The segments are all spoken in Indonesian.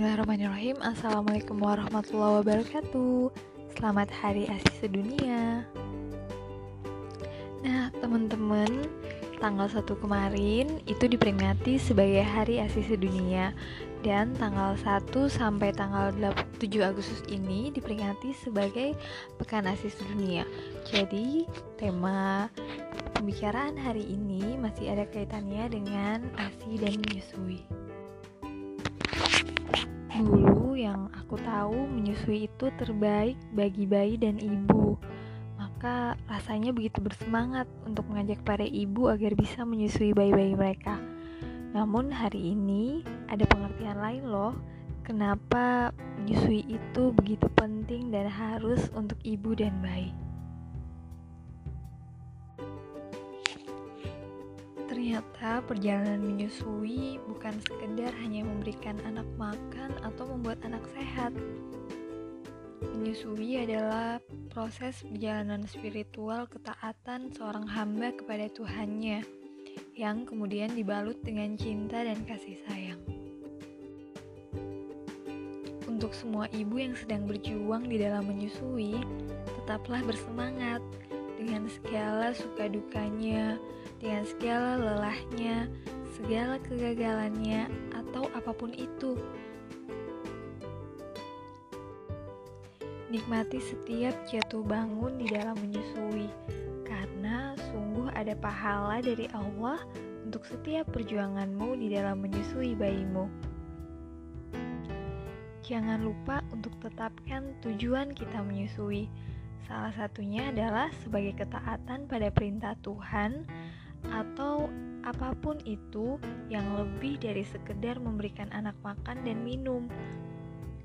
Bismillahirrahmanirrahim. Assalamualaikum warahmatullahi wabarakatuh. Selamat Hari ASI Sedunia. Nah teman-teman Tanggal 1 kemarin itu diperingati sebagai Hari ASI Sedunia. Dan tanggal 1 sampai tanggal 7 Agustus ini diperingati sebagai Pekan ASI Sedunia. Jadi tema pembicaraan hari ini masih ada kaitannya dengan ASI dan menyusui Dulu yang aku tahu menyusui itu terbaik bagi bayi dan ibu. Maka rasanya begitu bersemangat untuk mengajak para ibu agar bisa menyusui bayi-bayi mereka. Namun hari ini ada pengertian lain loh. Kenapa menyusui itu begitu penting dan harus untuk ibu dan bayi. Ternyata perjalanan menyusui bukan sekedar hanya memberikan anak makan atau membuat anak sehat. Menyusui adalah proses perjalanan spiritual ketaatan seorang hamba kepada Tuhannya yang kemudian dibalut dengan cinta dan kasih sayang. Untuk semua ibu yang sedang berjuang di dalam menyusui, tetaplah bersemangat dengan segala suka dukanya, dengan segala lelahnya, segala kegagalannya, atau apa pun itu. Nikmati setiap jatuh bangun di dalam menyusui, karena sungguh ada pahala dari Allah untuk setiap perjuanganmu di dalam menyusui bayimu. Jangan lupa untuk tetapkan tujuan kita menyusui. Salah satunya adalah sebagai ketaatan pada perintah Tuhan atau apa pun itu yang lebih dari sekedar memberikan anak makan dan minum.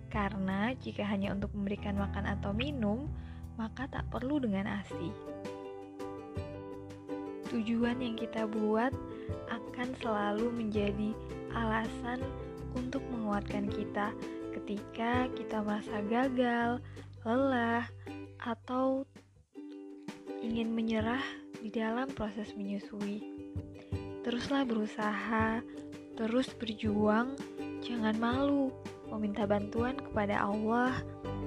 Karena jika hanya untuk memberikan makan atau minum, maka tak perlu dengan ASI. Tujuan yang kita buat akan selalu menjadi alasan untuk menguatkan kita ketika kita merasa gagal, lelah, atau ingin menyerah di dalam proses menyusui. Teruslah berusaha, terus berjuang, jangan malu meminta bantuan kepada Allah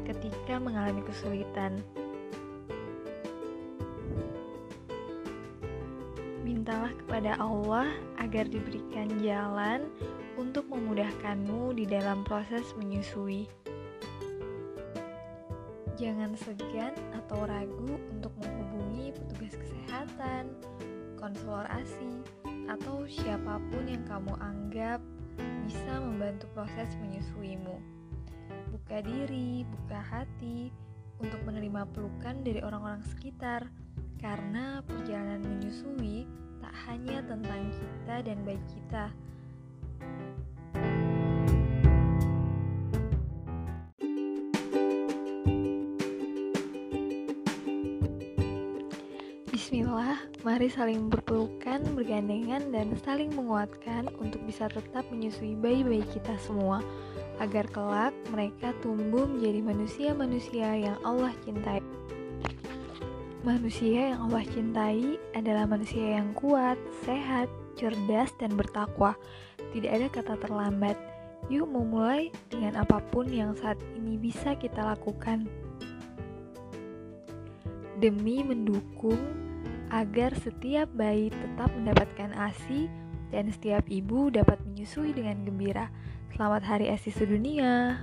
ketika mengalami kesulitan. Mintalah kepada Allah agar diberikan jalan untuk memudahkanmu di dalam proses menyusui. Jangan segan atau ragu untuk menghubungi petugas kesehatan, konselor ASI, atau siapa pun yang kamu anggap bisa membantu proses menyusuimu. Buka diri, buka hati untuk menerima pelukan dari orang-orang sekitar, karena perjalanan menyusui tak hanya tentang kita dan bayi kita, Bismillah, mari saling berpelukan, bergandengan, dan saling menguatkan untuk bisa tetap menyusui bayi-bayi kita semua, agar kelak mereka tumbuh menjadi manusia-manusia yang Allah cintai. Manusia yang Allah cintai adalah manusia yang kuat, sehat, cerdas, dan bertakwa. Tidak ada kata terlambat. Yuk memulai dengan apa pun yang saat ini bisa kita lakukan demi mendukung agar setiap bayi tetap mendapatkan ASI dan setiap ibu dapat menyusui dengan gembira. Selamat Hari ASI Sedunia!